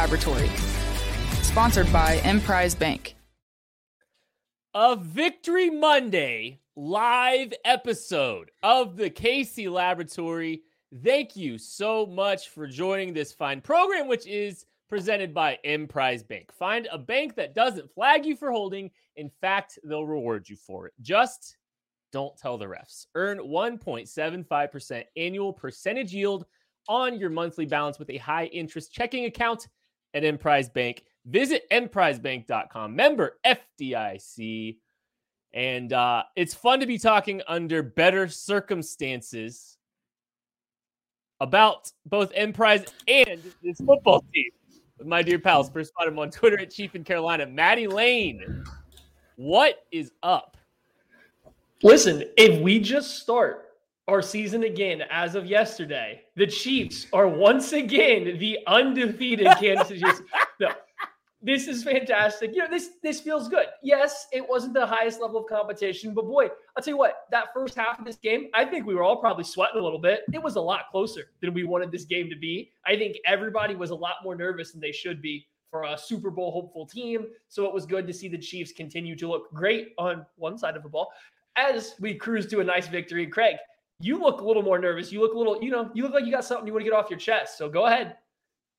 Laboratory. Sponsored by Emprise Bank. A Victory Monday live episode of the KC Laboratory. Thank you so much for joining this fine program, which is presented by Emprise Bank. Find a bank that doesn't flag you for holding. In fact, they'll reward you for it. Just don't tell the refs. Earn 1.75% annual percentage yield on your monthly balance with a high interest checking account at Emprise Bank. Visit emprisebank.com, member FDIC. And uh, it's fun to be talking under better circumstances about both Emprise and this football team with my dear pals. First spot him on Twitter at Chief in Carolina, Maddie Lane. What is up? Listen, if we just start our season again as of yesterday, the Chiefs are once again the undefeated Kansas City. No, this is fantastic. You know, this this feels good. Yes, it wasn't the highest level of competition, but boy, I'll tell you what, that first half of this game, I think we were all probably sweating a little bit. It was a lot closer than we wanted this game to be. I think everybody was a lot more nervous than they should be for a Super Bowl hopeful team. So it was good to see the Chiefs continue to look great on one side of the ball as we cruise to a nice victory. Craig, you look a little more nervous. You look a little, you know, you look like you got something you want to get off your chest. So go ahead.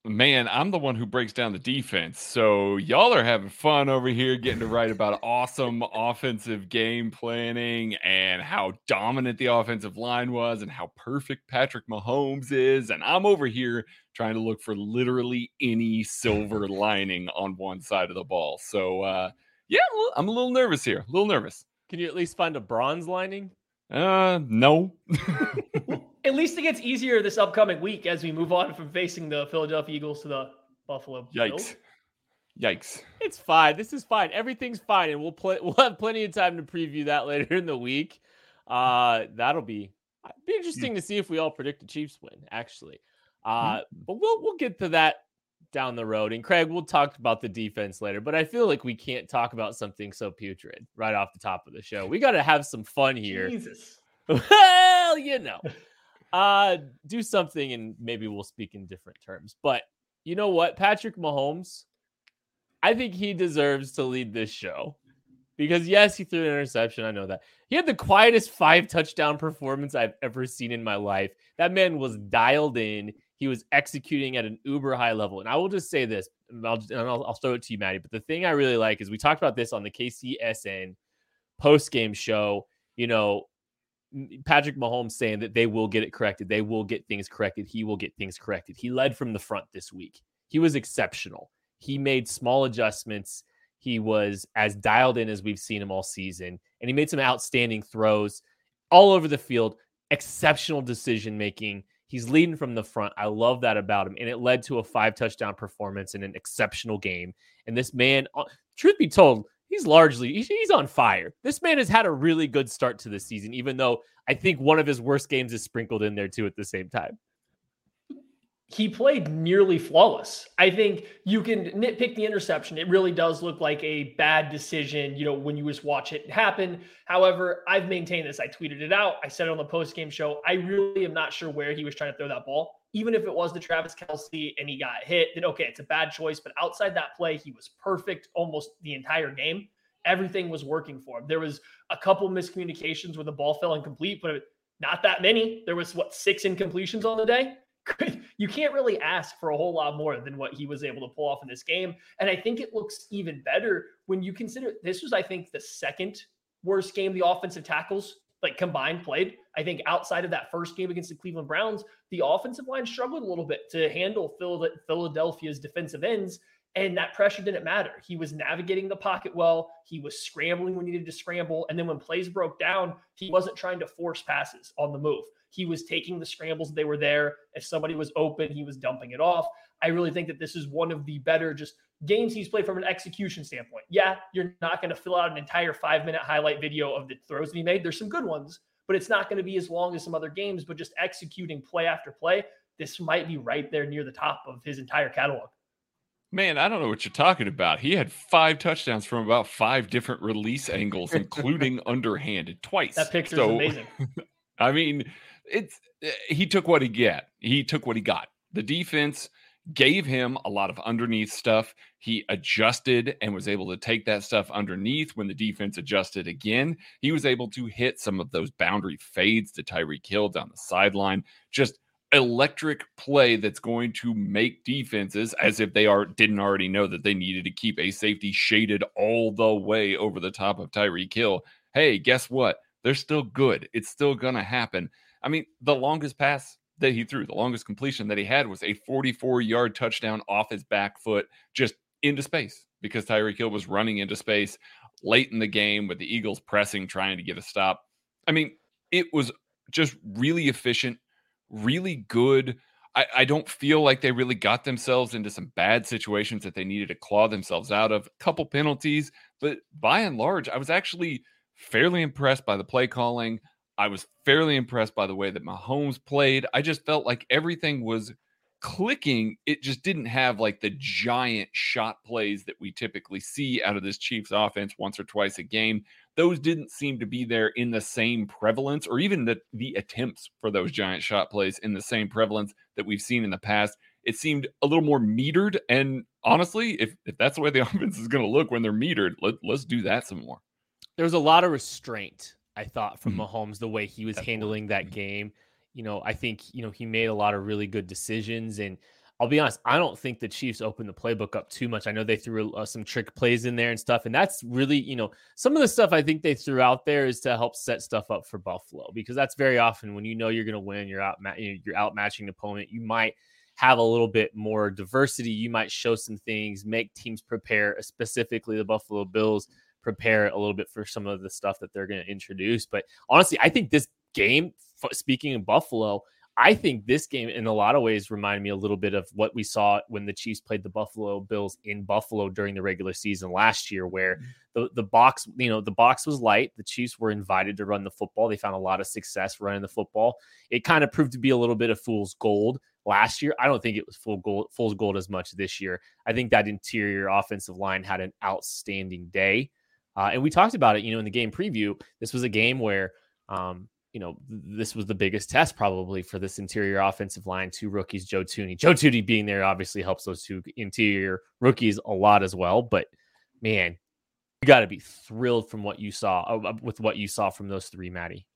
Man, I'm the one who breaks down the defense. So y'all are having fun over here getting to write about awesome offensive game planning and how dominant the offensive line was and how perfect Patrick Mahomes is. And I'm over here trying to look for literally any silver lining on one side of the ball. So uh yeah, I'm a little nervous here. A little nervous. Can you at least find a bronze lining? Uh no. At least it gets easier this upcoming week as we move on from facing the Philadelphia Eagles to the Buffalo. Bills. Yikes. Yikes. It's fine. This is fine. Everything's fine, and we'll play. We'll have plenty of time to preview that later in the week. Uh, that'll be be interesting to see if we all predict the Chiefs win. Actually, uh, but we'll we'll get to that down the road. And Craig, we'll talk about the defense later. But I feel like we can't talk about something so putrid right off the top of the show. We got to have some fun here. Jesus. well, you know, uh, do something and maybe we'll speak in different terms. But you know what? Patrick Mahomes, I think he deserves to lead this show because, yes, he threw an interception. I know that. He had the quietest five touchdown performance I've ever seen in my life. That man was dialed in. He was executing at an uber high level. And I will just say this, I'll, I'll, I'll throw it to you, Maddie. But the thing I really like is we talked about this on the KCSN post game show. You know, Patrick Mahomes saying that they will get it corrected. They will get things corrected. He will get things corrected. He led from the front this week. He was exceptional. He made small adjustments. He was as dialed in as we've seen him all season. And he made some outstanding throws all over the field. Exceptional decision making. He's leading from the front. I love that about him. And it led to a five touchdown performance in an exceptional game. And this man, uh, truth be told, he's largely he's on fire. This man has had a really good start to the season, even though I think one of his worst games is sprinkled in there too at the same time. He played nearly flawless. I think you can nitpick the interception. It really does look like a bad decision, you know, when you just watch it happen. However, I've maintained this. I tweeted it out. I said it on the post game show. I really am not sure where he was trying to throw that ball even if it was the Travis Kelce and he got hit, then okay, it's a bad choice. But outside that play, he was perfect almost the entire game. Everything was working for him. There was a couple miscommunications where the ball fell incomplete, but not that many. There was what six incompletions on the day. You can't really ask for a whole lot more than what he was able to pull off in this game. And I think it looks even better when you consider this was, I think, the second worst game the offensive tackles like combined played. I think outside of that first game against the Cleveland Browns, the offensive line struggled a little bit to handle Philadelphia's defensive ends. And that pressure didn't matter. He was navigating the pocket well. He was scrambling when he needed to scramble. And then when plays broke down, he wasn't trying to force passes on the move. He was taking the scrambles, they were there. If somebody was open, he was dumping it off. I really think that this is one of the better just games he's played from an execution standpoint. Yeah, you're not going to fill out an entire five minute highlight video of the throws that he made. There's some good ones, but it's not going to be as long as some other games. But just executing play after play, this might be right there near the top of his entire catalog. Man, I don't know what you're talking about. He had five touchdowns from about five different release angles, including underhanded twice. That picture so, is amazing. I mean, it's eh, he took what he get. He took what he got. The defense gave him a lot of underneath stuff. He adjusted and was able to take that stuff underneath when the defense adjusted again. He was able to hit some of those boundary fades to Tyreek Hill down the sideline. Just electric play that's going to make defenses as if they are didn't already know that they needed to keep a safety shaded all the way over the top of Tyreek Hill. Hey, guess what? They're still good. It's still going to happen. I mean, the longest pass that he threw. The longest completion that he had was a 44 yard touchdown off his back foot, just into space because Tyreek Hill was running into space late in the game with the Eagles pressing, trying to get a stop. I mean, it was just really efficient, really good. I, I, don't feel like they really got themselves into some bad situations that they needed to claw themselves out of. A couple penalties, but by and large, I was actually fairly impressed by the play calling. I was fairly impressed by the way that Mahomes played. I just felt like everything was clicking. It just didn't have like the giant shot plays that we typically see out of this Chiefs offense once or twice a game. Those didn't seem to be there in the same prevalence or even the, the attempts for those giant shot plays in the same prevalence that we've seen in the past. It seemed a little more metered. And honestly, if, if that's the way the offense is going to look when they're metered, let, let's do that some more. There was a lot of restraint I thought from mm-hmm. Mahomes the way he was Definitely. handling that game. You know, I think you know he made a lot of really good decisions, and I'll be honest, I don't think the Chiefs opened the playbook up too much. I know they threw uh, some trick plays in there and stuff, and that's really you know some of the stuff I think they threw out there is to help set stuff up for Buffalo because that's very often when you know you're going to win, you're out you're outmatching the opponent, you might have a little bit more diversity. You might show some things, make teams prepare, specifically the Buffalo Bills prepare a little bit for some of the stuff that they're going to introduce. But honestly, I think this game, speaking of Buffalo, I think this game in a lot of ways reminded me a little bit of what we saw when the Chiefs played the Buffalo Bills in Buffalo during the regular season last year, where mm-hmm. the, the box, you know, the box was light. The Chiefs were invited to run the football. They found a lot of success running the football. It kind of proved to be a little bit of fool's gold last year. I don't think it was full gold, fool's gold as much this year. I think that interior offensive line had an outstanding day. Uh, and we talked about it, you know, in the game preview. This was a game where, um, you know, this was the biggest test probably for this interior offensive line. Two rookies, Joe Thuney. Joe Thuney being there obviously helps those two interior rookies a lot as well. But man, you got to be thrilled from what you saw uh, uh, with what you saw from those three, Maddie.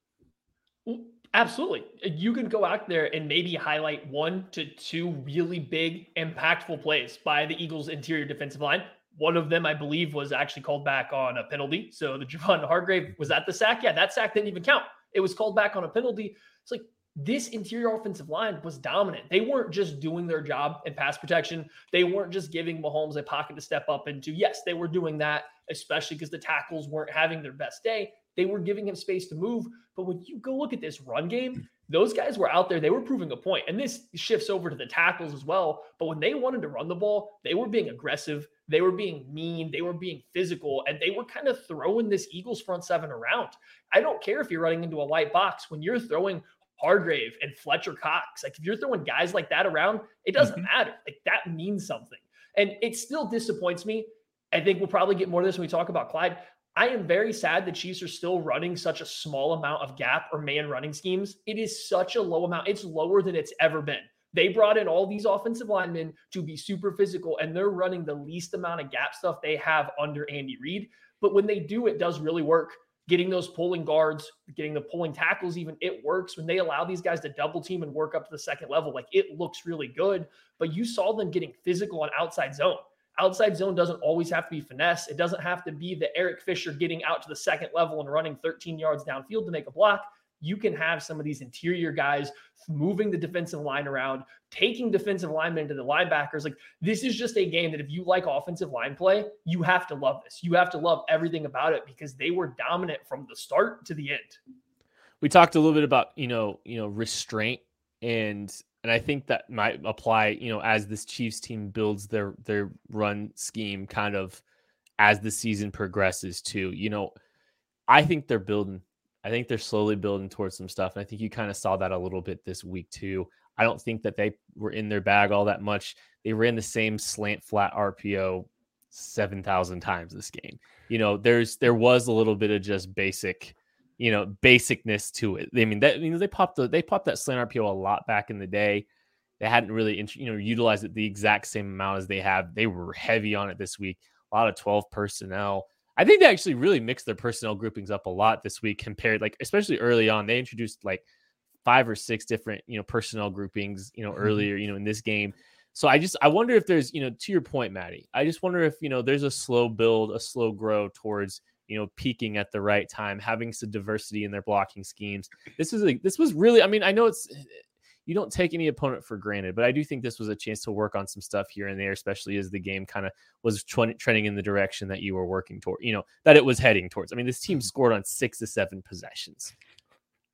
Absolutely. You can go out there and maybe highlight one to two really big, impactful plays by the Eagles' interior defensive line. One of them, I believe, was actually called back on a penalty. So the Javon Hargrave was that the sack? Yeah, that sack didn't even count. It was called back on a penalty. It's like this interior offensive line was dominant. They weren't just doing their job in pass protection. They weren't just giving Mahomes a pocket to step up into. Yes, they were doing that, especially because the tackles weren't having their best day. They were giving him space to move. But when you go look at this run game, those guys were out there. They were proving a point. And this shifts over to the tackles as well. But when they wanted to run the ball, they were being aggressive. They were being mean. They were being physical. And they were kind of throwing this Eagles front seven around. I don't care if you're running into a light box. When you're throwing Hargrave and Fletcher Cox. Like if you're throwing guys like that around, it doesn't mm-hmm. matter. Like that means something. And it still disappoints me. I think we'll probably get more of this when we talk about Clyde. I am very sad the Chiefs are still running such a small amount of gap or man running schemes. It is such a low amount. It's lower than it's ever been. They brought in all these offensive linemen to be super physical, and they're running the least amount of gap stuff they have under Andy Reid. But when they do, it does really work getting those pulling guards, getting the pulling tackles, even it works when they allow these guys to double team and work up to the second level. Like it looks really good, but you saw them getting physical on outside zone. Outside zone doesn't always have to be finesse. It doesn't have to be the Eric Fisher getting out to the second level and running 13 yards downfield to make a block you can have some of these interior guys moving the defensive line around, taking defensive linemen to the linebackers. Like this is just a game that if you like offensive line play, you have to love this. You have to love everything about it because they were dominant from the start to the end. We talked a little bit about, you know, you know, restraint and and I think that might apply, you know, as this Chiefs team builds their their run scheme kind of as the season progresses too. You know, I think they're building I think they're slowly building towards some stuff. And I think you kind of saw that a little bit this week too. I don't think that they were in their bag all that much. They ran the same slant flat RPO 7,000 times this game. You know, there's there was a little bit of just basic, you know, basicness to it. I mean, that you know, they popped the they popped that slant RPO a lot back in the day. They hadn't really you know utilized it the exact same amount as they have. They were heavy on it this week. A lot of 12 personnel. I think they actually really mixed their personnel groupings up a lot this week compared, like especially early on. They introduced like five or six different, you know, personnel groupings, you know, mm-hmm. earlier, you know, in this game. So I just I wonder if there's, you know, to your point, Maddie, I just wonder if, you know, there's a slow build, a slow grow towards, you know, peaking at the right time, having some diversity in their blocking schemes. This is like this was really, I mean, I know it's you don't take any opponent for granted. But I do think this was a chance to work on some stuff here and there, especially as the game kind of was trending in the direction that you were working toward, you know, that it was heading towards. I mean, this team mm-hmm. scored on six to seven possessions.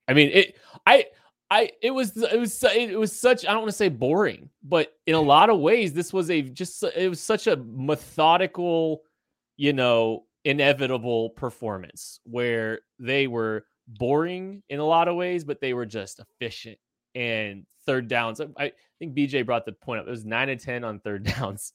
I mean, it, I, I, it was, it was, it was such, I don't want to say boring, but in a lot of ways, this was a just, it was such a methodical, you know, inevitable performance where they were boring in a lot of ways, but they were just efficient and third downs. I think BJ brought the point up. It was nine and ten on third downs.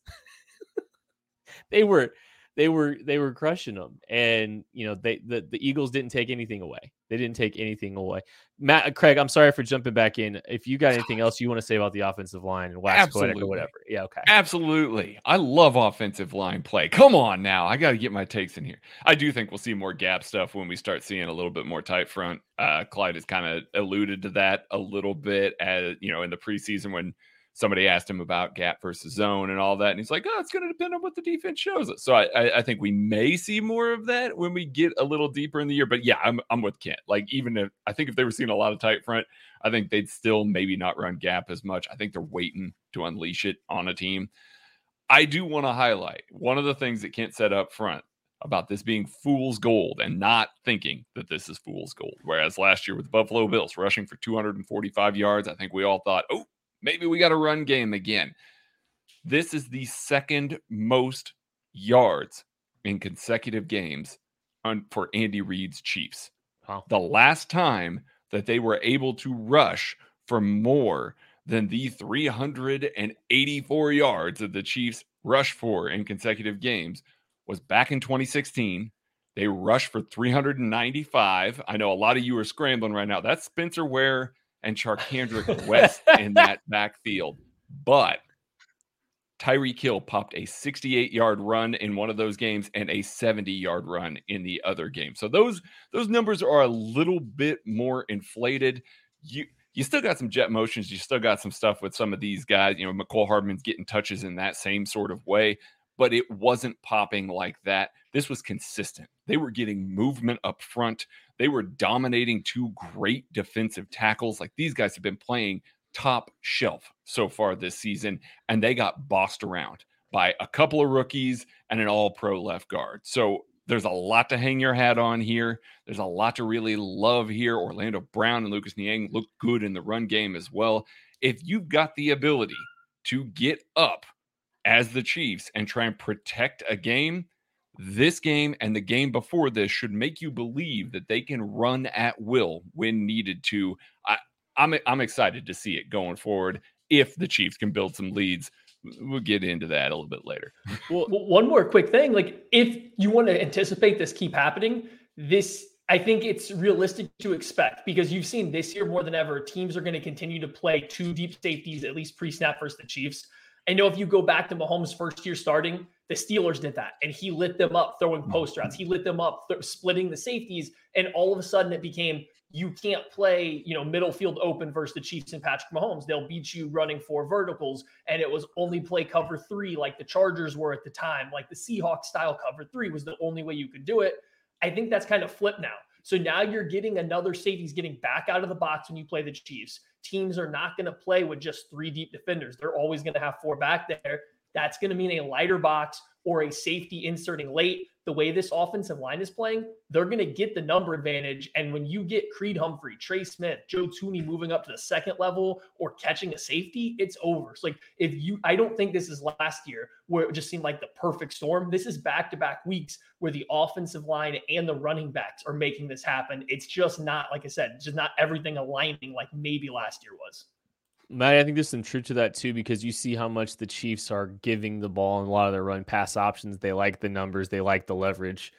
they were they were they were crushing them and you know they the, the eagles didn't take anything away they didn't take anything away. Matt uh, craig i'm sorry for jumping back in. If you got anything else you want to say about the offensive line and wax or whatever yeah okay. Absolutely. I love offensive line play. Come on now i got to get my takes in here. I do think we'll see more gap stuff when we start seeing a little bit more tight front. Uh clyde has kind of alluded to that a little bit as you know in the preseason when somebody asked him about gap versus zone and all that, and he's like, "Oh, it's going to depend on what the defense shows us." So I, I, I, think we may see more of that when we get a little deeper in the year. But yeah, I'm, I'm with Kent. Like even if I think if they were seeing a lot of tight front, I think they'd still maybe not run gap as much. I think they're waiting to unleash it on a team. I do want to highlight one of the things that Kent said up front about this being fool's gold and not thinking that this is fool's gold. Whereas last year with the Buffalo Bills rushing for 245 yards, I think we all thought, oh, Maybe we got a run game again. This is the second most yards in consecutive games on, for Andy Reid's Chiefs. Wow. The last time that they were able to rush for more than the 384 yards that the Chiefs rushed for in consecutive games was back in 2016. They rushed for 395. I know a lot of you are scrambling right now. That's Spencer Ware and Charcandrick West in that backfield. But Tyreek Hill popped a 68 yard run in one of those games and a 70 yard run in the other game. So those those numbers are a little bit more inflated you you still got some jet motions. You still got some stuff with some of these guys. You know, Mecole Hardman's getting touches in that same sort of way, but it wasn't popping like that. This was consistent. They were getting movement up front. They were dominating two great defensive tackles. Like these guys have been playing top shelf so far this season, and they got bossed around by a couple of rookies and an all pro left guard. So there's a lot to hang your hat on here. There's a lot to really love here. Orlando Brown and Lucas Niang look good in the run game as well. If you've got the ability to get up as the Chiefs and try and protect a game, this game and the game before this should make you believe that they can run at will when needed to. I, I'm I'm excited to see it going forward if the Chiefs can build some leads we'll get into that a little bit later. well, one more quick thing, like if you want to anticipate this keep happening, this I think it's realistic to expect because you've seen this year more than ever, teams are going to continue to play two deep safeties at least pre-snap versus the Chiefs. I know if you go back to Mahomes' first year starting, the Steelers did that, and he lit them up throwing mm-hmm. post routes. He lit them up th- splitting the safeties, and all of a sudden it became you can't play, you know, middle field open versus the Chiefs and Patrick Mahomes. They'll beat you running four verticals, and it was only play cover three, like the Chargers were at the time, like the Seahawks style cover three was the only way you could do it. I think that's kind of flipped now. So now you're getting another safety's getting back out of the box when you play the Chiefs. Teams are not going to play with just three deep defenders. They're always going to have four back there. That's going to mean a lighter box or a safety inserting late the way this offensive line is playing, they're going to get the number advantage. And when you get Creed Humphrey, Trey Smith, Joe Thuney moving up to the second level or catching a safety, it's over. So, like, if you, I don't think this is last year where it just seemed like the perfect storm. This is back to back weeks where the offensive line and the running backs are making this happen. It's just not, like I said, just not everything aligning like maybe last year was. Matt, I think there's some truth to that too, because you see how much the Chiefs are giving the ball and a lot of their run pass options. They like the numbers, they like the leverage,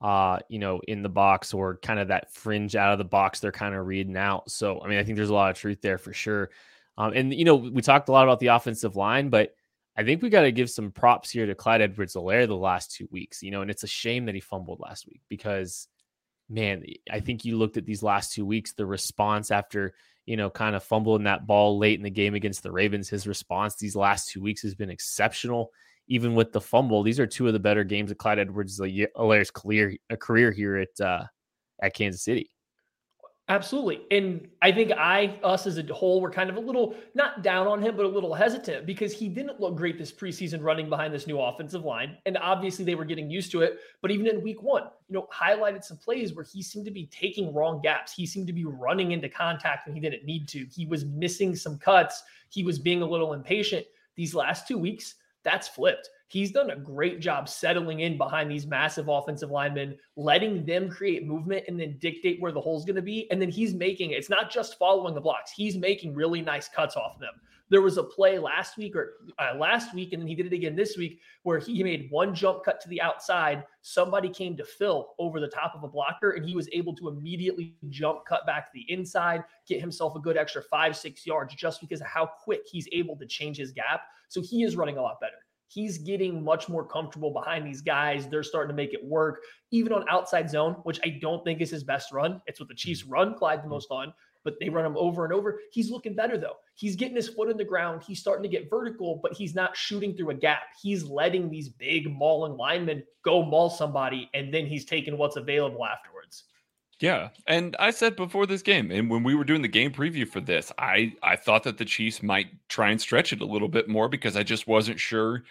uh, you know, in the box or kind of that fringe out of the box they're kind of reading out. So, I mean, I think there's a lot of truth there for sure. Um, and you know, we talked a lot about the offensive line, but I think we got to give some props here to Clyde Edwards-Helaire the last two weeks, you know, and it's a shame that he fumbled last week because man, I think you looked at these last two weeks, the response after you know, kind of fumbling that ball late in the game against the Ravens. His response these last two weeks has been exceptional. Even with the fumble, these are two of the better games of Clyde Edwards-Helaire's career, a career here at uh, at Kansas City. Absolutely. And I think I, us as a whole, were kind of a little not down on him, but a little hesitant because he didn't look great this preseason running behind this new offensive line. And obviously they were getting used to it. But even in week one, you know, highlighted some plays where he seemed to be taking wrong gaps. He seemed to be running into contact when he didn't need to. He was missing some cuts. He was being a little impatient. These last two weeks, that's flipped. He's done a great job settling in behind these massive offensive linemen, letting them create movement and then dictate where the hole's going to be. And then he's making it's not just following the blocks, he's making really nice cuts off them. There was a play last week or uh, last week, and then he did it again this week where he made one jump cut to the outside. Somebody came to fill over the top of a blocker, and he was able to immediately jump cut back to the inside, get himself a good extra five, six yards just because of how quick he's able to change his gap. So he is running a lot better. He's getting much more comfortable behind these guys. They're starting to make it work, even on outside zone, which I don't think is his best run. It's what the Chiefs mm-hmm. run Clyde the mm-hmm. most on, but they run him over and over. He's looking better though. He's getting his foot in the ground. He's starting to get vertical, but he's not shooting through a gap. He's letting these big mauling linemen go maul somebody, and then he's taking what's available afterwards. Yeah, and I said before this game, and when we were doing the game preview for this, I I thought that the Chiefs might try and stretch it a little bit more because I just wasn't sure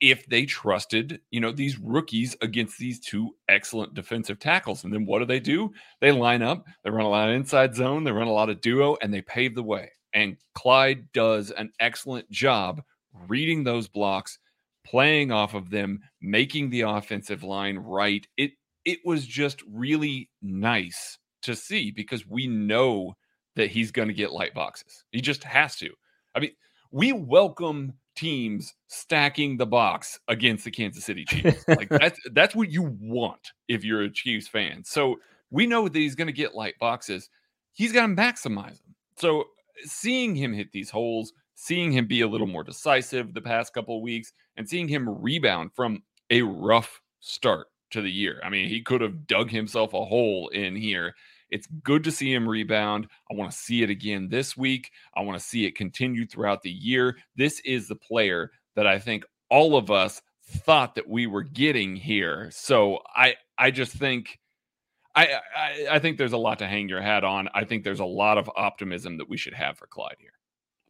if they trusted, you know, these rookies against these two excellent defensive tackles. And then what do they do? They line up, they run a lot of inside zone, they run a lot of duo, and they pave the way. And Clyde does an excellent job reading those blocks, playing off of them, making the offensive line right. It it was just really nice to see because we know that he's going to get light boxes. He just has to. I mean, we welcome teams stacking the box against the Kansas City Chiefs. like that's that's what you want if you're a Chiefs fan. So we know that he's going to get light boxes. He's got to maximize them. So seeing him hit these holes, seeing him be a little more decisive the past couple of weeks, and seeing him rebound from a rough start to the year. I mean, he could have dug himself a hole in here. It's good to see him rebound. I want to see it again this week. I want to see it continue throughout the year. This is the player that I think all of us thought that we were getting here. So I I just think I, I I think there's a lot to hang your hat on. I think there's a lot of optimism that we should have for Clyde here.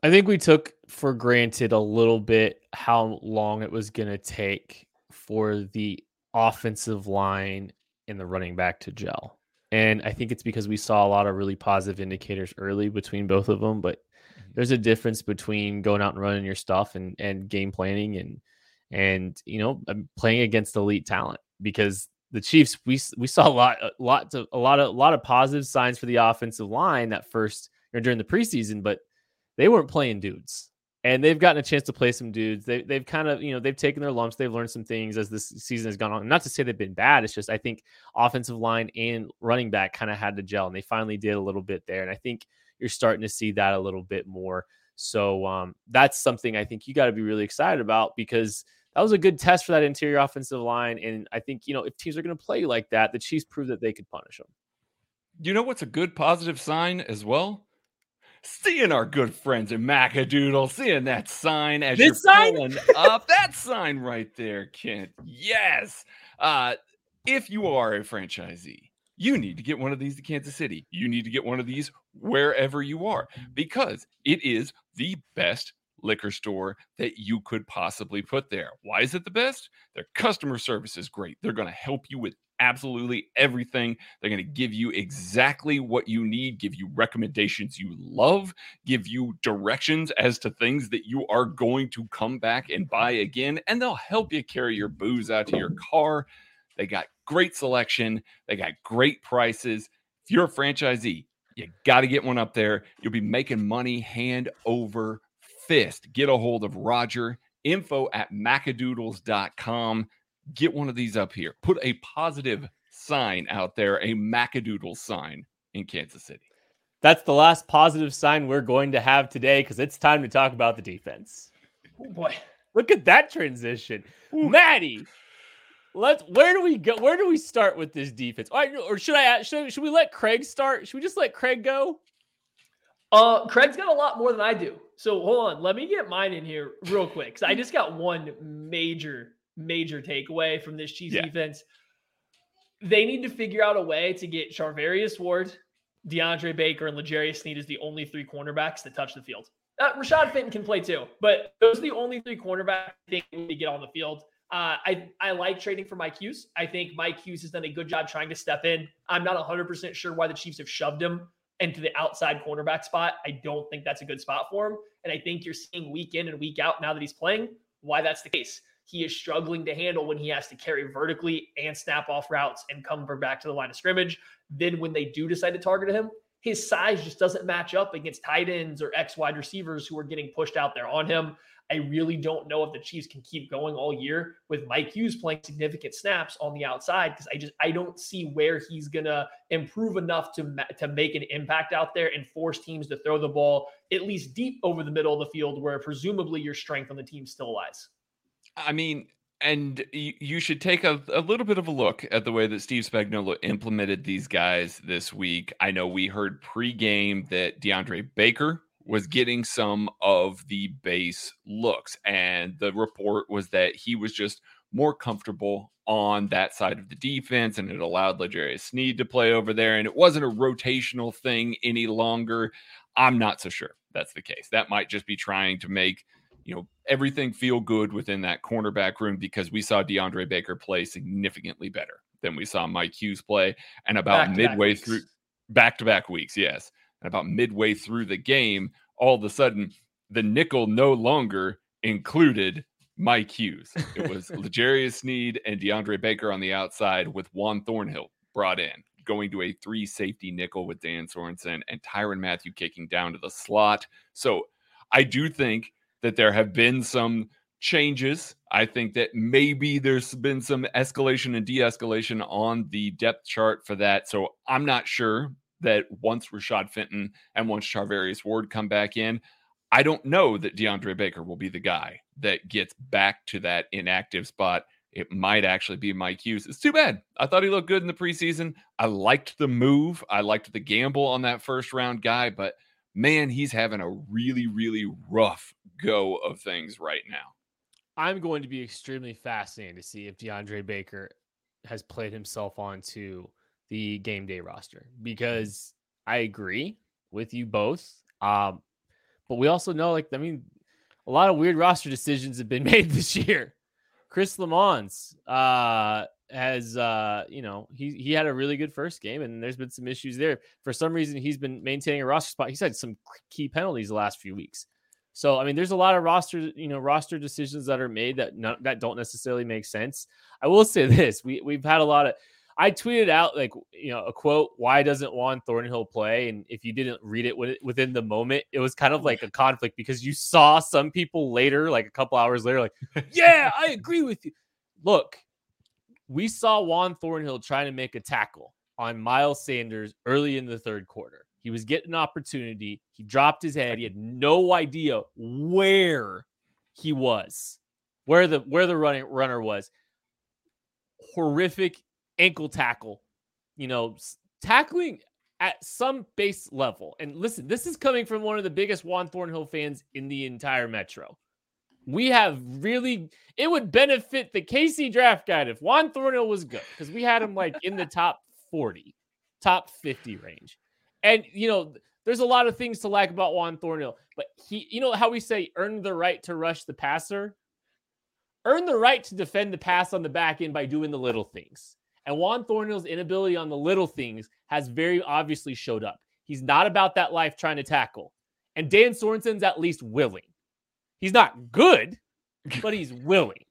I think we took for granted a little bit how long it was going to take for the offensive line and the running back to gel. And I think it's because we saw a lot of really positive indicators early between both of them, but mm-hmm. there's a difference between going out and running your stuff and and game planning and and you know um, playing against elite talent because the Chiefs we we saw a lot a lot of a lot of a lot of positive signs for the offensive line that first or during the preseason, but they weren't playing dudes. And they've gotten a chance to play some dudes. They, they've kind of, you know, they've taken their lumps. They've learned some things as this season has gone on. Not to say they've been bad. It's just I think offensive line and running back kind of had to gel, and they finally did a little bit there. And I think you're starting to see that a little bit more. So um, that's something I think you got to be really excited about because that was a good test for that interior offensive line. And I think, you know, if teams are going to play like that, the Chiefs proved that they could punish them. You know what's a good positive sign as well? Seeing our good friends in Macadoodle, seeing that sign as this you're sign? pulling up. that sign right there, Kent. Yes. Uh, if you are a franchisee, you need to get one of these to Kansas City. You need to get one of these wherever you are because it is the best liquor store that you could possibly put there. Why is it the best? Their customer service is great. They're going to help you with absolutely everything. They're going to give you exactly what you need, give you recommendations you love, give you directions as to things that you are going to come back and buy again, and they'll help you carry your booze out to your car. They got great selection, they got great prices. If you're a franchisee, you got to get one up there. You'll be making money hand over fist, get a hold of Roger, info at macadoodles.com. Get one of these up here. Put a positive sign out there, a Macadoodle sign in Kansas City. That's the last positive sign we're going to have today because it's time to talk about the defense. Oh boy. Look at that transition. Ooh. Maddie, let's where do we go? Where do we start with this defense? Or, or should I should, should we let Craig start? Should we just let Craig go? Uh, Craig's got a lot more than I do. So hold on, let me get mine in here real quick because I just got one major, major takeaway from this Chiefs yeah. defense. They need to figure out a way to get Charvarius Ward, DeAndre Baker, and L'Jarius Sneed as the only three cornerbacks that touch the field. Uh, Rashad Fenton can play too, but those are the only three cornerbacks I think need to get on the field. Uh, I I like trading for Mike Hughes. I think Mike Hughes has done a good job trying to step in. I'm not 100% sure why the Chiefs have shoved him into the outside cornerback spot. I don't think that's a good spot for him. And I think you're seeing week in and week out now that he's playing why that's the case. He is struggling to handle when he has to carry vertically and snap off routes and come back to the line of scrimmage. Then when they do decide to target him, his size just doesn't match up against tight ends or X wide receivers who are getting pushed out there on him. I really don't know if the Chiefs can keep going all year with Mike Hughes playing significant snaps on the outside because I just I don't see where he's gonna improve enough to to make an impact out there and force teams to throw the ball at least deep over the middle of the field where presumably your strength on the team still lies. I mean, and you should take a, a little bit of a look at the way that Steve Spagnuolo implemented these guys this week. I know we heard pregame that DeAndre Baker was getting some of the base looks. And the report was that he was just more comfortable on that side of the defense and it allowed L'Jarius Sneed to play over there. And it wasn't a rotational thing any longer. I'm not so sure that's the case. That might just be trying to make, you know, everything feel good within that cornerback room because we saw DeAndre Baker play significantly better than we saw Mike Hughes play. And about midway through back to back weeks, yes. And about midway through the game, all of a sudden, the nickel no longer included Mike Hughes. It was L'Jarius Sneed and DeAndre Baker on the outside with Juan Thornhill brought in, going to a three safety nickel with Dan Sorensen and Tyrann Mathieu kicking down to the slot. So I do think that there have been some changes. I think that maybe there's been some escalation and de escalation on the depth chart for that. So I'm not sure that once Rashad Fenton and once Charvarius Ward come back in, I don't know that DeAndre Baker will be the guy that gets back to that inactive spot. it might actually be Mike Hughes. It's too bad. I thought he looked good in the preseason. I liked the move. I liked the gamble on that first round guy, but man, he's having a really, really rough go of things right now. I'm going to be extremely fascinated to see if DeAndre Baker has played himself onto the game day roster because I agree with you both. Um, but we also know, like, I mean, a lot of weird roster decisions have been made this year. Chris Lammons uh, has, uh, you know, he he had a really good first game, and there's been some issues there. For some reason, he's been maintaining a roster spot. He's had some key penalties the last few weeks. So I mean, there's a lot of roster, you know, roster decisions that are made that not, that don't necessarily make sense. I will say this: we we've had a lot of I tweeted out like you know a quote, "Why doesn't Juan Thornhill play?" And if you didn't read it within the moment, it was kind of like a conflict because you saw some people later, like a couple hours later, like, "Yeah, I agree with you." Look, we saw Juan Thornhill trying to make a tackle on Miles Sanders early in the third quarter. He was getting an opportunity. He dropped his head. He had no idea where he was, where the where the running runner was. Horrific ankle tackle, you know, tackling at some base level. And listen, this is coming from one of the biggest Juan Thornhill fans in the entire metro. We have really, it would benefit the KC draft guide if Juan Thornhill was good because we had him like in the top 40, top 50 range. And, you know, there's a lot of things to like about Juan Thornhill, but he, you know, how we say earn the right to rush the passer, earn the right to defend the pass on the back end by doing the little things. And Juan Thornhill's inability on the little things has very obviously showed up. He's not about that life trying to tackle. And Dan Sorensen's at least willing. He's not good, but he's willing.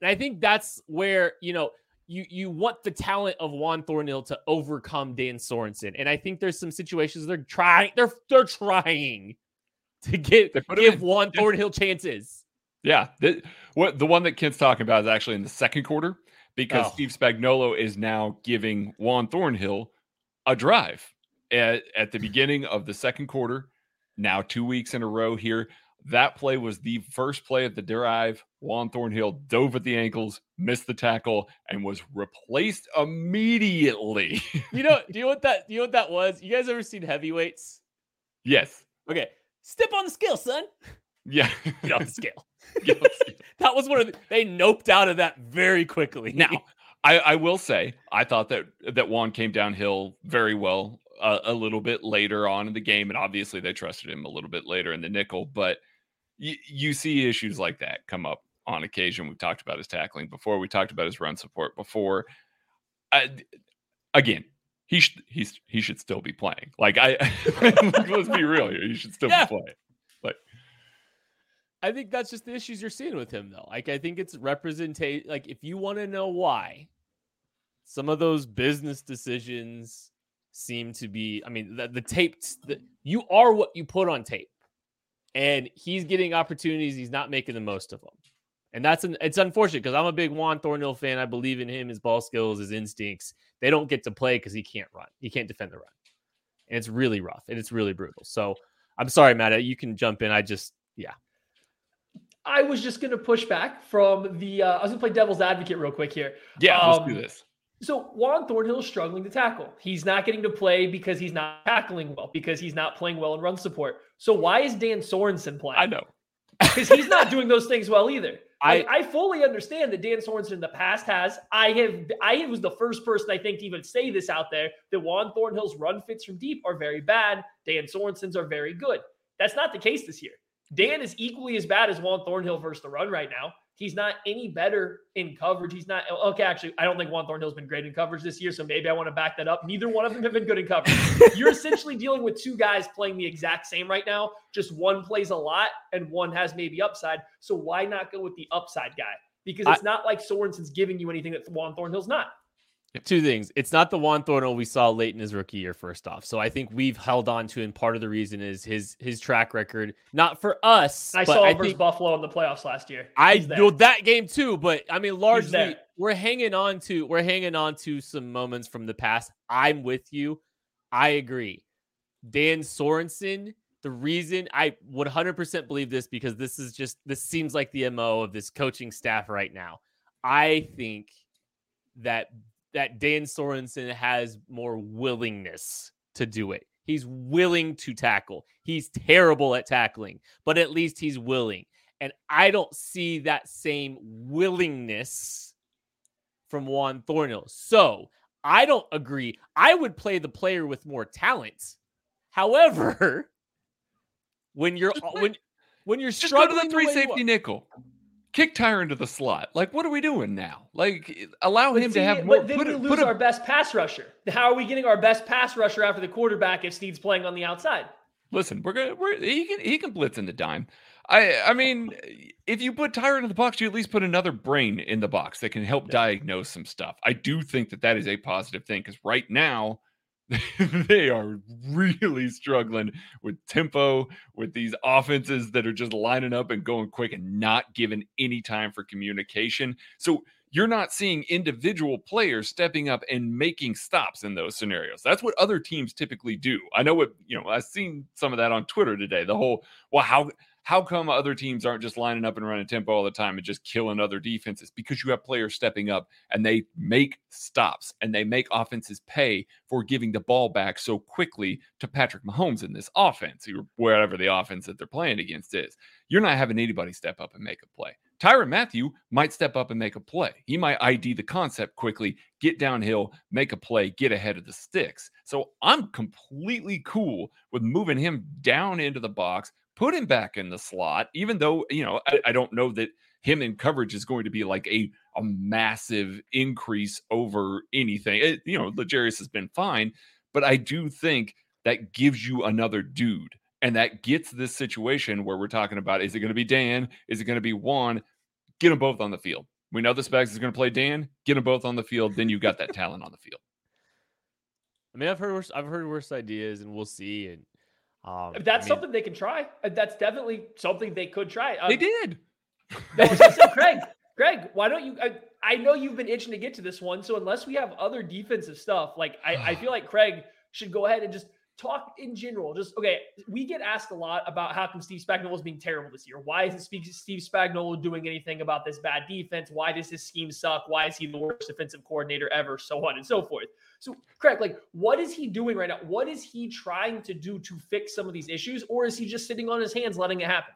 And I think that's where, you know, you you want the talent of Juan Thornhill to overcome Dan Sorensen. And I think there's some situations they're trying, they're they're trying to give give Juan Thornhill chances. Yeah. The, what the one that Kent's talking about is actually in the second quarter because oh. Steve Spagnuolo is now giving Juan Thornhill a drive at, at the beginning of the second quarter. Now, two weeks in a row here. That play was the first play of the drive. Juan Thornhill dove at the ankles, missed the tackle, and was replaced immediately. you know, do you know what that do you know what that was? You guys ever seen heavyweights? Yes. Okay. Step on the scale, son. Yeah. Get off the scale. that was one of the, they noped out of that very quickly. Now, I, I will say I thought that that Juan came downhill very well uh, a little bit later on in the game, and obviously they trusted him a little bit later in the nickel. But y- you see issues like that come up on occasion. We've talked about his tackling before. We talked about his run support before. I, again, he should he's he should still be playing. Like I let's be real here. He should still yeah. be playing. I think that's just the issues you're seeing with him, though. Like, I think it's representation. Like, if you want to know why some of those business decisions seem to be, I mean, the, the tape, the, you are what you put on tape, and he's getting opportunities. He's not making the most of them. And that's an, it's unfortunate because I'm a big Juan Thornhill fan. I believe in him, his ball skills, his instincts. They don't get to play because he can't run. He can't defend the run. And it's really rough and it's really brutal. So I'm sorry, Matt. You can jump in. I just, yeah, I was just going to push back from the. Uh, I was going to play devil's advocate real quick here. Yeah, um, let's do this. So Juan Thornhill is struggling to tackle. He's not getting to play because he's not tackling well, because he's not playing well in run support. So why is Dan Sorensen playing? I know. Because he's not doing those things well either. I, I fully understand that Dan Sorensen in the past has. I have I was the first person I think to even say this out there that Juan Thornhill's run fits from deep are very bad. Dan Sorensen's are very good. That's not the case this year. Dan is equally as bad as Juan Thornhill versus the run right now. He's not any better in coverage. He's not okay. Actually, I don't think Juan Thornhill's been great in coverage this year, so maybe I want to back that up. Neither one of them have been good in coverage. You're essentially dealing with two guys playing the exact same right now. Just one plays a lot and one has maybe upside. So why not go with the upside guy? Because it's I, not like Sorensen's giving you anything that Juan Thornhill's not. Two things. It's not the Juan Thornhill we saw late in his rookie year, first off. So I think we've held on to, and part of the reason is his his track record. Not for us. I saw I versus Buffalo in the playoffs last year. He's I know that game too, but I mean, largely we're hanging on to we're hanging on to some moments from the past. I'm with you. I agree. Dan Sorensen. The reason I would 100% believe this because this is just this seems like the mo of this coaching staff right now. I think that that Dan Sorensen has more willingness to do it. He's willing to tackle. He's terrible at tackling, but at least he's willing. And I don't see that same willingness from Juan Thornhill. So I don't agree. I would play the player with more talent. However, when you're when when you're Just go struggling to the three way safety nickel. Kick Tyre into the slot. Like, what are we doing now? Like, allow But him see, to have but more. then Put, we a- lose a- our best pass rusher. How are we getting our best pass rusher after the quarterback if Sneed's playing on the outside? listen, we're gonna. We're he can he can blitz in the dime. I I mean, if you put Tyre into the box, you at least put another brain in the box that can help diagnose some stuff. I do think that that is a positive thing because right now they are really struggling with tempo with these offenses that are just lining up and going quick and not giving any time for communication. So you're not seeing individual players stepping up and making stops in those scenarios. That's what other teams typically do. I know what, you know, I've seen some of that on Twitter today. The whole, well, how how come other teams aren't just lining up and running tempo all the time and just killing other defenses? Because you have players stepping up and they make stops and they make offenses pay for giving the ball back so quickly to Patrick Mahomes in this offense, or wherever the offense that they're playing against is. You're not having anybody step up and make a play. Tyrann Mathieu might step up and make a play. He might ID the concept quickly, get downhill, make a play, get ahead of the sticks. So I'm completely cool with moving him down into the box, put him back in the slot, even though, you know, I, I don't know that him in coverage is going to be like a, a massive increase over anything. It, you know, L'Jarius has been fine, but I do think that gives you another dude. And that gets this situation where we're talking about is it going to be Dan? Is it going to be Juan? Get them both on the field. We know the Spags is going to play Dan. Get them both on the field. Then you got that talent on the field. I mean, I've heard worse, I've heard worse ideas, and we'll see. And um, If that's I mean, something they can try. That's definitely something they could try. Uh, They did. I was gonna Craig, Greg, why don't you? I, I know you've been itching to get to this one, so unless we have other defensive stuff, like I, I feel like Craig should go ahead and just talk in general. Just okay, we get asked a lot about how come Steve Spagnuolo is being terrible this year. Why isn't Steve Steve Spagnuolo doing anything about this bad defense? Why does his scheme suck? Why is he the worst defensive coordinator ever? So on and so forth. So, Craig, like, what is he doing right now? What is he trying to do to fix some of these issues, or is he just sitting on his hands letting it happen?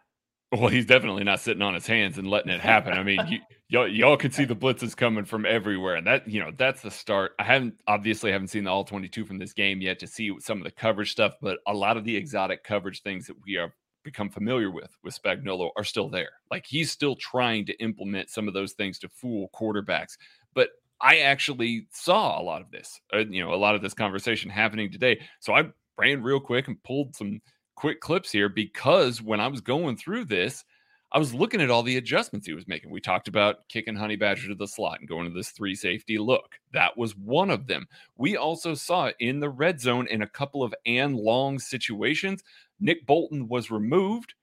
Well, he's definitely not sitting on his hands and letting it happen. I mean, you, y'all, y'all can see the blitzes coming from everywhere, and that you know that's the start. I haven't obviously haven't seen the all twenty two from this game yet to see some of the coverage stuff, but a lot of the exotic coverage things that we are become familiar with with Spagnuolo are still there. Like he's still trying to implement some of those things to fool quarterbacks, but. I actually saw a lot of this, uh, you know, a lot of this conversation happening today. So I ran real quick and pulled some quick clips here because when I was going through this, I was looking at all the adjustments he was making. We talked about kicking Honey Badger to the slot and going to this three safety look. That was one of them. We also saw in the red zone in a couple of and long situations. Nick Bolton was removed,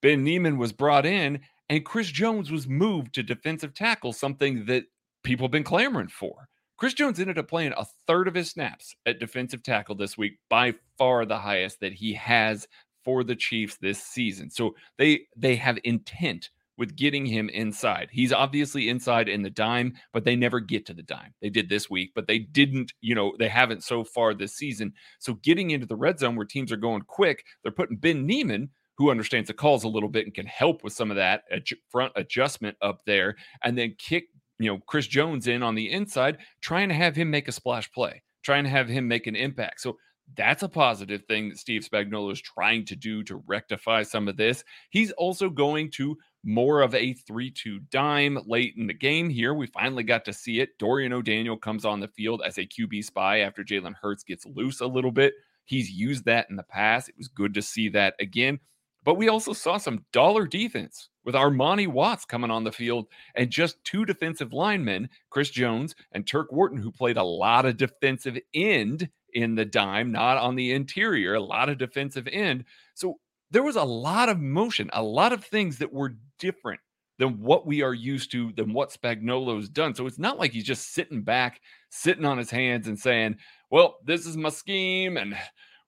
Ben Niemann was brought in, and Chris Jones was moved to defensive tackle, something that people have been clamoring for. Chris Jones ended up playing a third of his snaps at defensive tackle this week, by far the highest that he has for the Chiefs this season. So they they have intent with getting him inside. He's obviously inside in the dime, but they never get to the dime. They did this week, but they didn't, you know, they haven't so far this season. So getting into the red zone where teams are going quick, they're putting Ben Niemann, who understands the calls a little bit and can help with some of that front adjustment up there, and then kick you know, Chris Jones in on the inside, trying to have him make a splash play, trying to have him make an impact. So that's a positive thing that Steve Spagnuolo is trying to do to rectify some of this. He's also going to more of a 3 2 dime late in the game here. We finally got to see it. Dorian O'Daniel comes on the field as a QB spy after Jalen Hurts gets loose a little bit. He's used that in the past. It was good to see that again. But we also saw some dollar defense with Armani Watts coming on the field and just two defensive linemen, Chris Jones and Turk Wharton, who played a lot of defensive end in the dime, not on the interior, a lot of defensive end. So there was a lot of motion, a lot of things that were different than what we are used to, than what Spagnuolo's done. So it's not like he's just sitting back, sitting on his hands and saying, well, this is my scheme and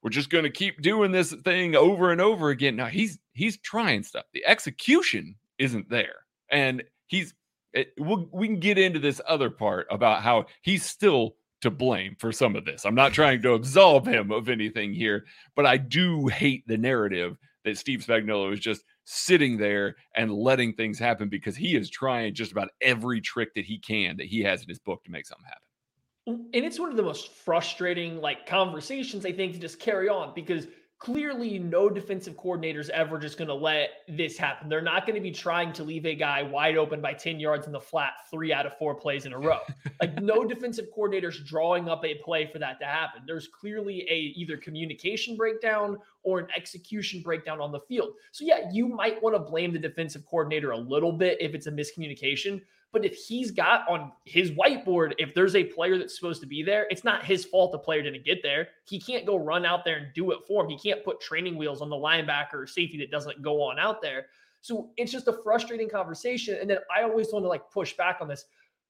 we're just going to keep doing this thing over and over again. Now he's he's trying stuff. The execution isn't there, and he's eh, it, we'll, we can get into this other part about how he's still to blame for some of this. I'm not trying to absolve him of anything here, but I do hate the narrative that Steve Spagnuolo is just sitting there and letting things happen because he is trying just about every trick that he can that he has in his book to make something happen. And it's one of the most frustrating like conversations I think to just carry on because clearly no defensive coordinator is ever just going to let this happen. They're not going to be trying to leave a guy wide open by 10 yards in the flat three out of four plays in a row. like no defensive coordinator's drawing up a play for that to happen. There's clearly a either communication breakdown or an execution breakdown on the field. So yeah, you might want to blame the defensive coordinator a little bit if it's a miscommunication, but if he's got on his whiteboard, if there's a player that's supposed to be there, it's not his fault the player didn't get there. He can't go run out there and do it for him. He can't put training wheels on the linebacker or safety that doesn't go on out there. So it's just a frustrating conversation. And then I always want to like push back on this.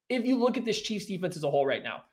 If you look at this Chiefs defense as a whole right now,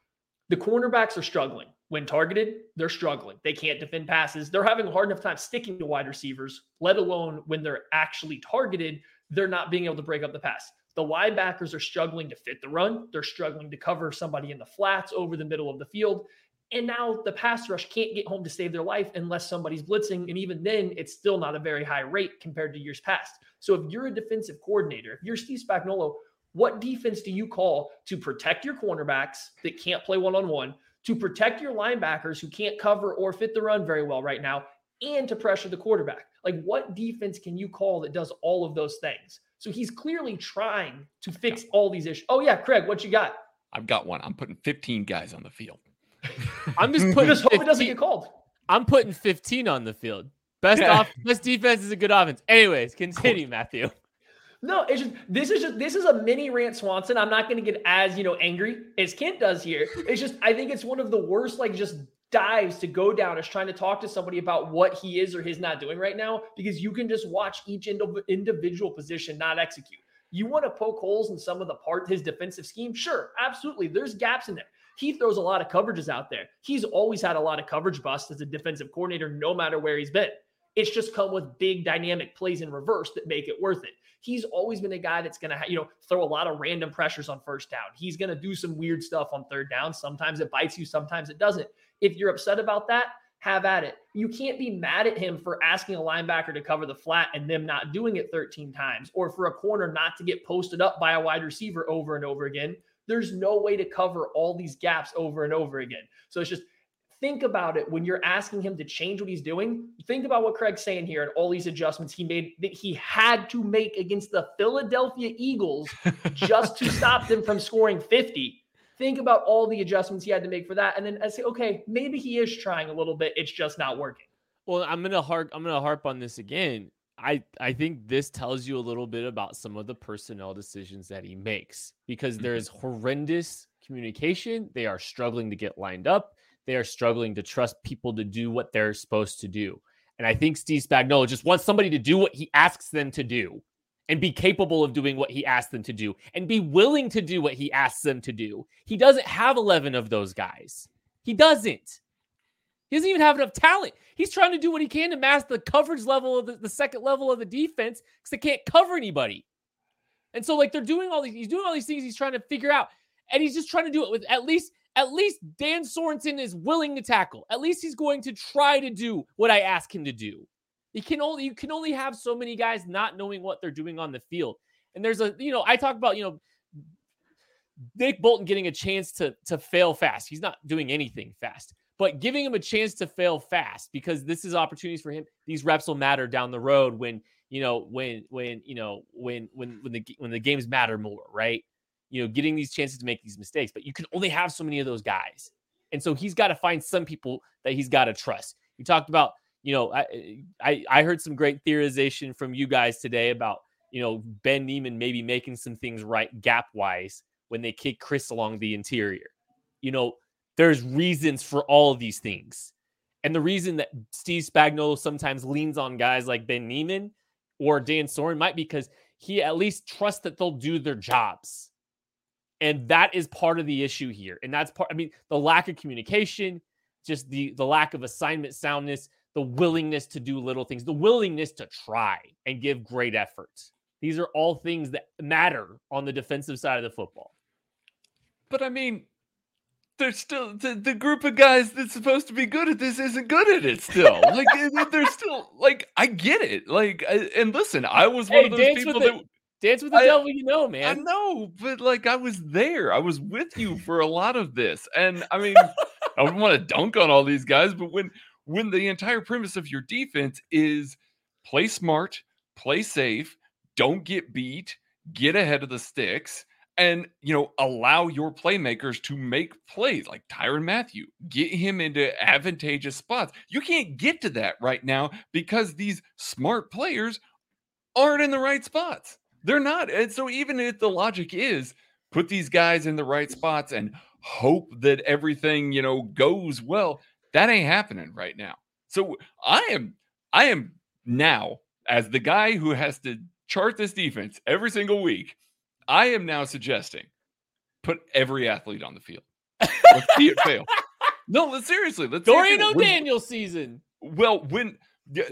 the cornerbacks are struggling. When targeted, they're struggling. They can't defend passes. They're having a hard enough time sticking to wide receivers, let alone when they're actually targeted, they're not being able to break up the pass. The linebackers are struggling to fit the run. They're struggling to cover somebody in the flats over the middle of the field. And now the pass rush can't get home to save their life unless somebody's blitzing. And even then, it's still not a very high rate compared to years past. So if you're a defensive coordinator, if you're Steve Spagnuolo, what defense do you call to protect your cornerbacks that can't play one on one, to protect your linebackers who can't cover or fit the run very well right now, and to pressure the quarterback? Like, what defense can you call that does all of those things? So he's clearly trying to fix all these issues. Oh yeah, Craig, what you got? I've got one. I'm putting 15 guys on the field. I'm just putting. just hope it doesn't get called. I'm putting 15 on the field. Best yeah. off, best defense is a good offense. Anyways, continue, Matthew. No, it's just this is just this is a mini rant Swanson. I'm not going to get as you know angry as Kent does here. It's just I think it's one of the worst like just dives to go down is trying to talk to somebody about what he is or he's not doing right now because you can just watch each individual position not execute. You want to poke holes in some of the part his defensive scheme? Sure, absolutely. There's gaps in there. He throws a lot of coverages out there. He's always had a lot of coverage busts as a defensive coordinator, no matter where he's been. It's just come with big dynamic plays in reverse that make it worth it. He's always been a guy that's going to, you know, throw a lot of random pressures on first down. He's going to do some weird stuff on third down. Sometimes it bites you, sometimes it doesn't. If you're upset about that, have at it. You can't be mad at him for asking a linebacker to cover the flat and them not doing it 13 times, or for a corner not to get posted up by a wide receiver over and over again. There's no way to cover all these gaps over and over again. So it's just think about it when you're asking him to change what he's doing. Think about what Craig's saying here and all these adjustments he made that he had to make against the Philadelphia Eagles just to stop them from scoring 50 think about all the adjustments he had to make for that, and then I say, okay, maybe he is trying a little bit. It's just not working. Well, I'm gonna harp. I'm gonna harp on this again. I I think this tells you a little bit about some of the personnel decisions that he makes because mm-hmm. there is horrendous communication. They are struggling to get lined up. They are struggling to trust people to do what they're supposed to do. And I think Steve Spagnuolo just wants somebody to do what he asks them to do and be capable of doing what he asked them to do and be willing to do what he asks them to do. He doesn't have 11 of those guys. He doesn't. He doesn't even have enough talent. He's trying to do what he can to mask the coverage level of the, the second level of the defense because they can't cover anybody. And so, like, they're doing all these, he's doing all these things he's trying to figure out. And he's just trying to do it with at least, at least Dan Sorensen is willing to tackle. At least he's going to try to do what I ask him to do. You can only you can only have so many guys not knowing what they're doing on the field. And there's a you know I talk about you know Nick Bolton getting a chance to to fail fast. He's not doing anything fast, but giving him a chance to fail fast because this is opportunities for him. These reps will matter down the road when you know when when you know when when when the when the games matter more, right? You know, getting these chances to make these mistakes, but you can only have so many of those guys. And so he's got to find some people that he's got to trust. You talked about you know, I, I I heard some great theorization from you guys today about you know Ben Niemann maybe making some things right gap wise when they kick Chris along the interior. You know, there's reasons for all of these things. And the reason that Steve Spagnuolo sometimes leans on guys like Ben Niemann or Dan Soren might be because he at least trusts that they'll do their jobs. And that is part of the issue here. And that's part, I mean, the lack of communication, just the the lack of assignment soundness, the willingness to do little things, the willingness to try and give great efforts. These are all things that matter on the defensive side of the football. But I mean, there's still the, the group of guys that's supposed to be good at this isn't good at it still. like they're still like I get it. Like I, and listen, I was one Hey, of those people that it. Dance with the I- devil, you know, man. I know, but like I was there. I was with you for a lot of this. And I mean, I wouldn't want to dunk on all these guys, but when when the entire premise of your defense is play smart, play safe, don't get beat, get ahead of the sticks, and you know, allow your playmakers to make plays like Tyrann Mathieu, get him into advantageous spots. You can't get to that right now because these smart players aren't in the right spots. They're not. And so even if the logic is put these guys in the right spots and hope that everything, you know, goes well, that ain't happening right now. So I am I am now as the guy who has to chart this defense every single week, I am now suggesting put every athlete on the field. Let's see it fail. No, seriously. Let's Dorian O'Daniel season. well, when yeah,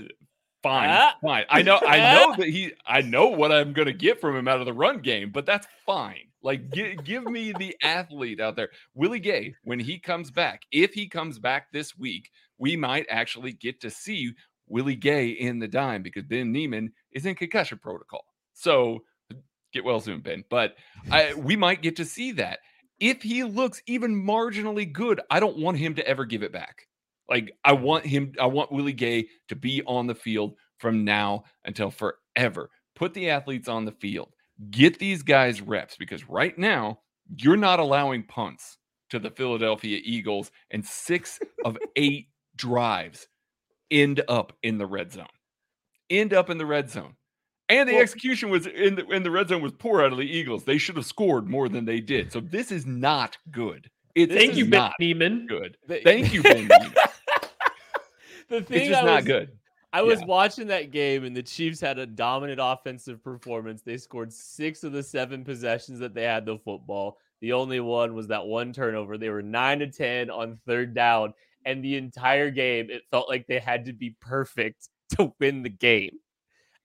fine, Ah. fine. I know, I know that he, I know what I'm going to get from him out of the run game, but that's fine. Like, gi- give me the athlete out there, Willie Gay. When he comes back, if he comes back this week, we might actually get to see Willie Gay in the dime because Ben Niemann is in concussion protocol. So get well soon, Ben. But I, we might get to see that. If he looks even marginally good, I don't want him to ever give it back. Like I want him, I want Willie Gay to be on the field from now until forever. Put the athletes on the field. Get these guys reps because right now you're not allowing punts to the Philadelphia Eagles, and six of eight drives end up in the red zone. End up in the red zone. And the Well- execution was in the in the red zone was poor out of the Eagles. They should have scored more than they did. So this is not good. It, Thank you, Ben Niemann. good. Thank you, Ben. Niemann. the It's thing just I not was, good. I was Yeah. watching that game and the Chiefs had a dominant offensive performance. They scored six of the seven possessions that they had the football. The only one was that one turnover. They were nine to 10 on third down. And the entire game, it felt like they had to be perfect to win the game.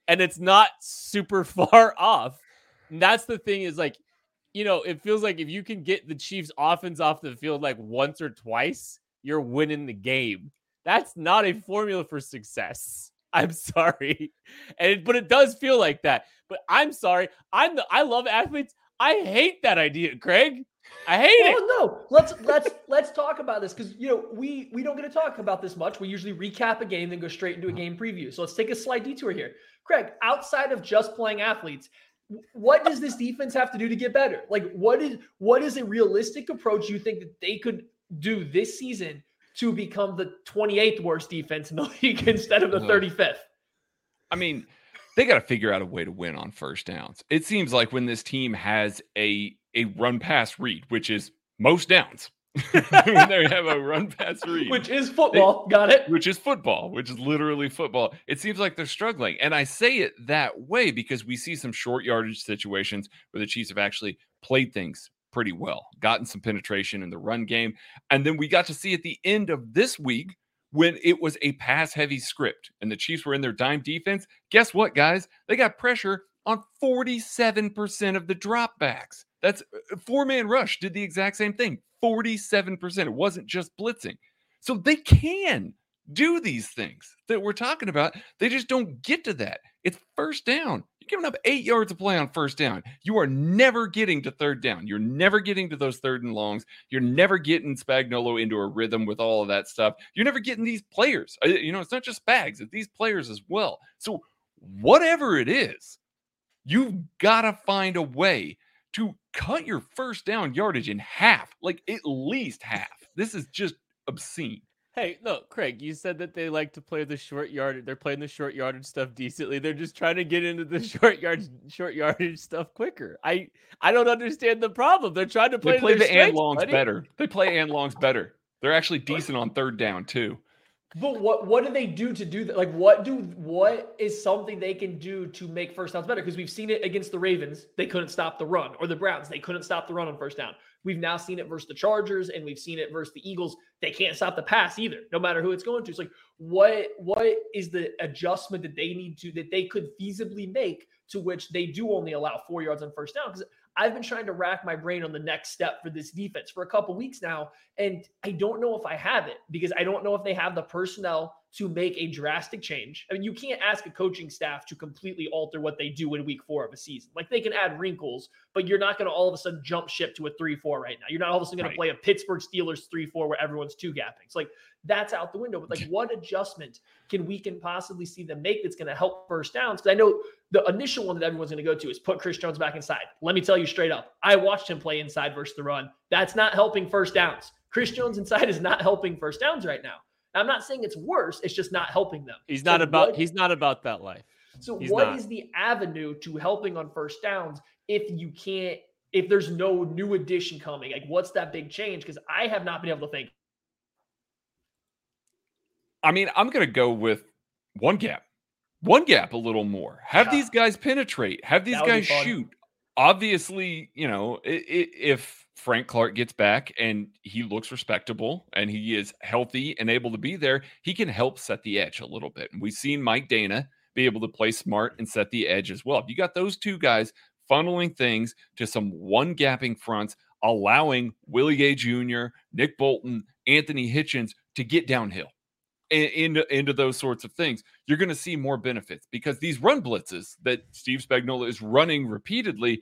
And it's not super far off. And that's the thing is like, you know, it feels like if you can get the Chiefs offense off the field like once or twice, you're winning the game. That's not a formula for success. I'm sorry. And but it does feel like that. But I'm sorry. I'm the I love athletes. I hate that idea, Craig. I hate it. Oh no, let's let's let's talk about this because you know we we don't get to talk about this much. We usually recap a game, then go straight into a mm-hmm. game preview. So let's take a slight detour here. Craig, outside of just playing athletes, what does this defense have to do to get better? Like, what is what is a realistic approach you think that they could do this season to become the 28th worst defense in the league instead of the 35th? I mean, they got to figure out a way to win on first downs. It seems like when this team has a a run pass read, which is most downs, they have a run pass read, Which is football. Got it? which is football, which is literally football. It seems like they're struggling. And I say it that way because we see some short yardage situations where the Chiefs have actually played things pretty well, gotten some penetration in the run game. And then we got to see at the end of this week when it was a pass heavy script and the Chiefs were in their dime defense. Guess what, guys? They got pressure on 47% of the dropbacks. That's uh, four man rush did the exact same thing 47%. It wasn't just blitzing. So they can do these things that we're talking about. They just don't get to that. It's first down. Giving up eight yards of play on first down. You are never getting to third down. You're never getting to those third and longs. You're never getting Spagnuolo into a rhythm with all of that stuff. You're never getting these players. Uh, You know, it's not just Spags, it's these players as well. So, whatever it is, you've got to find a way to cut your first down yardage in half, like at least half. This is just obscene. Hey, no, Craig, you said that they like to play the short yard. They're playing the short yardage stuff decently. They're just trying to get into the short yard short yardage stuff quicker. I I don't understand the problem. They're trying to play, They play their the and longs buddy. better. They play and longs better. They're actually decent on third down too. But what what do they do to do that? Like what do what is something they can do to make first downs better? Because we've seen it against the Ravens, they couldn't stop the run, or the Browns, they couldn't stop the run on first down. We've now seen it versus the Chargers, and we've seen it versus the Eagles. They can't stop the pass either, no matter who it's going to. It's like what what is the adjustment that they need to that they could feasibly make to which they do only allow four yards on first down. Because I've been trying to rack my brain on the next step for this defense for a couple weeks now, and I don't know if I have it because I don't know if they have the personnel to make a drastic change. I mean, you can't ask a coaching staff to completely alter what they do in week four of a season. Like they can add wrinkles, but you're not going to all of a sudden jump ship to a 3 4 right now. You're not all of a sudden going right. to play a Pittsburgh Steelers 3 4 where everyone's two gapping. It's like that's out the window. But like, what adjustment can we can possibly see them make that's going to help first downs? Because I know the initial one that everyone's going to go to is put Chris Jones back inside. Let me tell you straight up, I watched him play inside versus the run. That's not helping first downs. Chris Jones inside is not helping first downs right now. I'm not saying it's worse. It's just not helping them. He's not so about. What, he's not about that life. So he's what not. is the avenue to helping on first downs if you can't? If there's no new addition coming, like what's that big change? Because I have not been able to think. I mean, I'm going to go with one gap, one gap a little more. Have yeah. these guys penetrate. Have these guys shoot. Obviously, you know, if Frank Clark gets back and he looks respectable and he is healthy and able to be there, he can help set the edge a little bit. And we've seen Mike Danna be able to play smart and set the edge as well. If you got those two guys funneling things to some one gapping fronts, allowing Willie Gay Jr., Nick Bolton, Anthony Hitchens to get downhill into, into those sorts of things, you're going to see more benefits because these run blitzes that Steve Spagnuolo is running repeatedly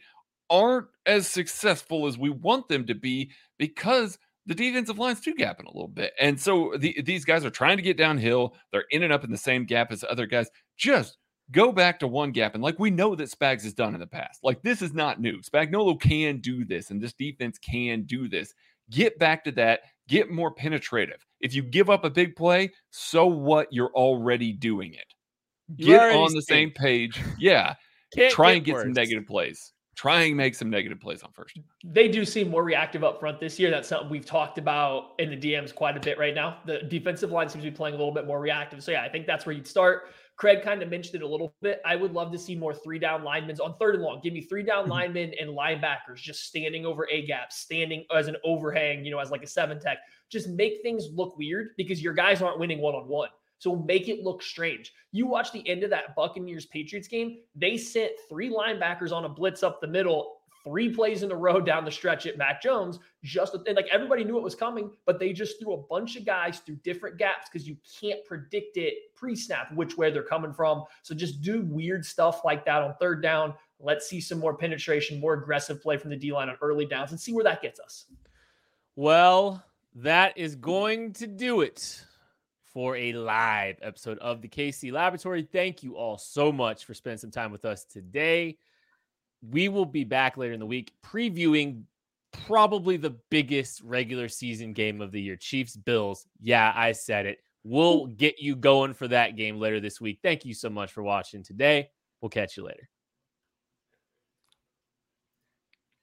aren't as successful as we want them to be because the defensive line's two gapping a little bit. And so the, these guys are trying to get downhill. They're in and up in the same gap as other guys. Just go back to one gap. And like we know that Spags has done in the past. Like this is not new. Spagnuolo can do this, and this defense can do this. Get back to that. Get more penetrative. If you give up a big play, so what? You're already doing it. Get on the same page. Yeah. Try and get worse. some negative plays try and make some negative plays on first. They do seem more reactive up front this year. That's something we've talked about in the DMs quite a bit right now. The defensive line seems to be playing a little bit more reactive. So yeah, I think that's where you'd start. Craig kind of mentioned it a little bit. I would love to see more three down linemen on third and long. Give me three down mm-hmm. linemen and linebackers just standing over a gap, standing as an overhang, you know, as like a seven tech. Just make things look weird because your guys aren't winning one on one. So make it look strange. You watch the end of that Buccaneers Patriots game, they sent three linebackers on a blitz up the middle, three plays in a row down the stretch at Mac Jones. Just and like everybody knew it was coming, but they just threw a bunch of guys through different gaps because you can't predict it pre-snap which way they're coming from. So just do weird stuff like that on third down. Let's see some more penetration, more aggressive play from the D line on early downs and see where that gets us. Well, that is going to do it for a live episode of the KC Laboratory. Thank you all so much for spending some time with us today. We will be back later in the week previewing probably the biggest regular season game of the year Chiefs Bills. Yeah, I said it. We'll get you going for that game later this week. Thank you so much for watching today. We'll catch you later.